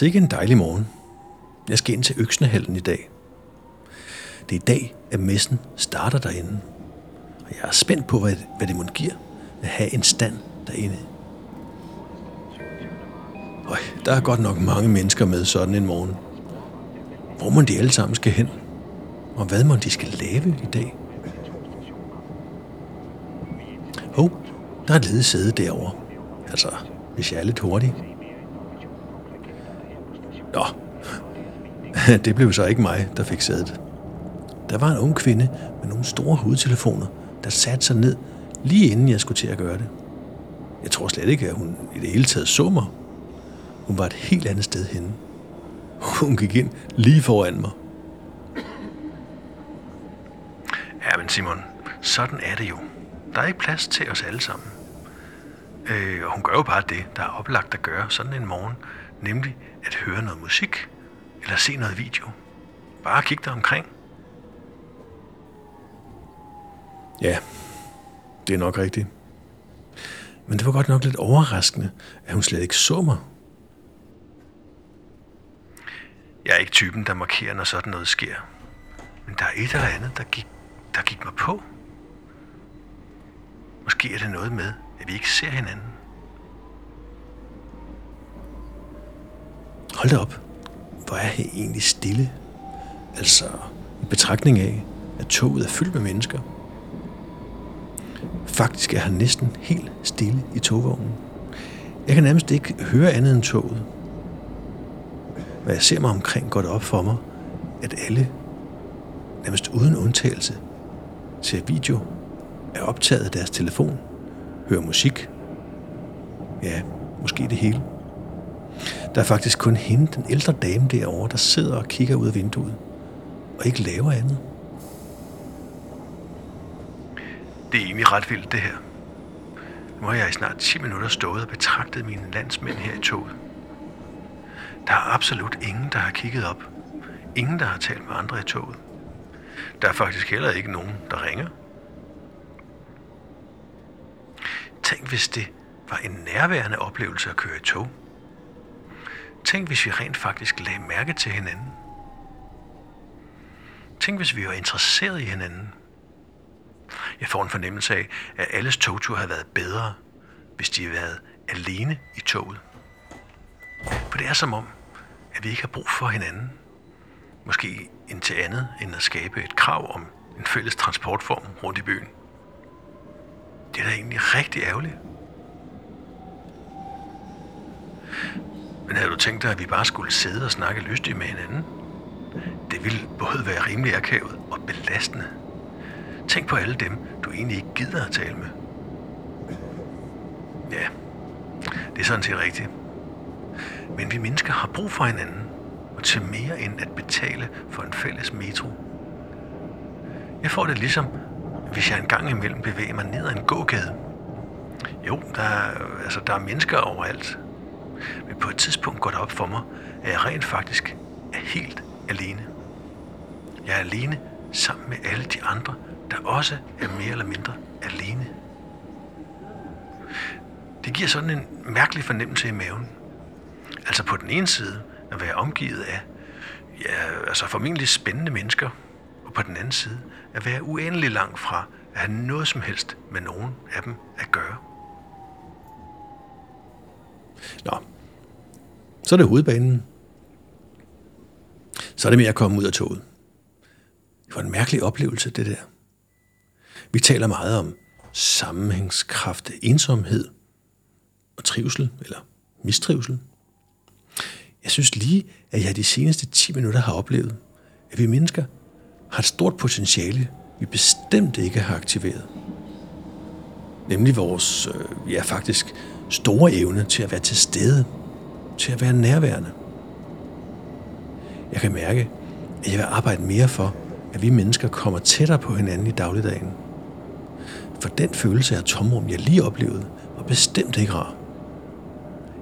Altså Sikke en dejlig morgen. Jeg skal ind til Øksnehallen i dag. Det er i dag, at messen starter derinde. Og jeg er spændt på, hvad, hvad det må give at have en stand derinde. Øj, der er godt nok mange mennesker med sådan en morgen. Hvor må de alle sammen skal hen? Og hvad må de skal lave i dag? Hov, der er et ledet sæde derovre. Altså, hvis jeg er lidt hurtig. Nå, det blev så ikke mig, der fik sædet. Der var en ung kvinde med nogle store hovedtelefoner, der satte sig ned, lige inden jeg skulle til at gøre det. Jeg tror slet ikke, at hun i det hele taget så mig. Hun var et helt andet sted henne. Hun gik ind lige foran mig. Ja, men Simon, sådan er det jo. Der er ikke plads til os alle sammen. Øh, og hun gør jo bare det, der er oplagt at gøre sådan en morgen, nemlig at høre noget musik eller se noget video. Bare kig dig omkring. Ja, det er nok rigtigt. Men det var godt nok lidt overraskende, at hun slet ikke så mig. Jeg er ikke typen, der markerer, når sådan noget sker. Men der er et eller andet, der gik, der gik mig på. Måske er det noget med, at vi ikke ser hinanden. Hold da op. Hvor er her egentlig stille? Altså, i betragtning af, at toget er fyldt med mennesker. Faktisk er han næsten helt stille i togvognen. Jeg kan nærmest ikke høre andet end toget. Når jeg ser mig omkring, går det op for mig, at alle, nærmest uden undtagelse, ser video, er optaget af deres telefon, hører musik. Ja, måske det hele. Der er faktisk kun hende, den ældre dame derovre, der sidder og kigger ud af vinduet, og ikke laver andet. Det er egentlig ret vildt, det her. Nu har jeg i snart 10 minutter stået og betragtet mine landsmænd her i toget. Der er absolut ingen, der har kigget op. Ingen, der har talt med andre i toget. Der er faktisk heller ikke nogen, der ringer. Tænk, hvis det var en nærværende oplevelse at køre i tog. Tænk, hvis vi rent faktisk lagde mærke til hinanden. Tænk, hvis vi var interesseret i hinanden. Jeg får en fornemmelse af, at alles togtur havde været bedre, hvis de havde været alene i toget. For det er som om, at vi ikke har brug for hinanden. Måske indtil andet end at skabe et krav om en fælles transportform rundt i byen. Det er da egentlig rigtig ærgerligt. Men havde du tænkt dig, at vi bare skulle sidde og snakke lystigt med hinanden? Det ville både være rimelig akavet og belastende. Tænk på alle dem, du egentlig ikke gider at tale med. Ja, det er sådan set rigtigt. Men vi mennesker har brug for hinanden, og til mere end at betale for en fælles metro. Jeg får det ligesom, hvis jeg engang imellem bevæger mig ned ad en gågade. Jo, der er, altså, der er mennesker overalt. Men på et tidspunkt går det op for mig, at jeg rent faktisk er helt alene. Jeg er alene sammen med alle de andre, der også er mere eller mindre alene. Det giver sådan en mærkelig fornemmelse i maven. Altså på den ene side at være omgivet af ja, altså formentlig spændende mennesker, og på den anden side at være uendelig langt fra at have noget som helst med nogen af dem at gøre. Nå, så er det hovedbanen. Så er det med at komme ud af toget. Det var en mærkelig oplevelse, det der. Vi taler meget om sammenhængskraft, ensomhed og trivsel, eller mistrivsel. Jeg synes lige, at jeg de seneste 10 minutter har oplevet, at vi mennesker har et stort potentiale, vi bestemt ikke har aktiveret. Nemlig vores, øh, ja faktisk, store evne til at være til stede, til at være nærværende. Jeg kan mærke, at jeg vil arbejde mere for, at vi mennesker kommer tættere på hinanden i dagligdagen. For den følelse af tomrum, jeg lige oplevede, var bestemt ikke rar.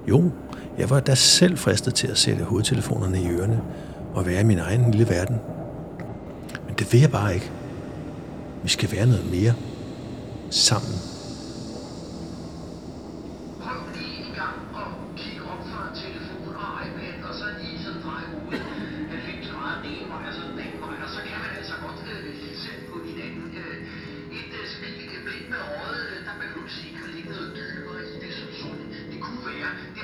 Jo, jeg var da selv fristet til at sætte hovedtelefonerne i ørerne og være i min egen lille verden. Men det vil jeg bare ikke. Vi skal være noget mere sammen.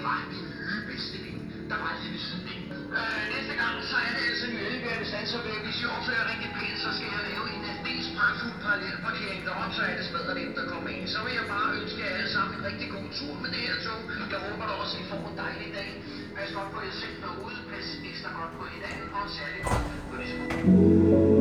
Var min nye ven, der var lige ved siden af. Øh, næste gang, så er det altså en hvis vil mission, så er jeg rigtig pænt, så skal jeg lave en dels pragtfuld parallelparkering derom, så er det smadret nemt at komme ind. Så vil jeg bare ønske jer alle sammen en rigtig god tur med det her tog. Jeg håber da også, I får en dejlig dag. Pas godt på jer selv derude, pas ekstra godt på hinanden, og særligt godt på de små.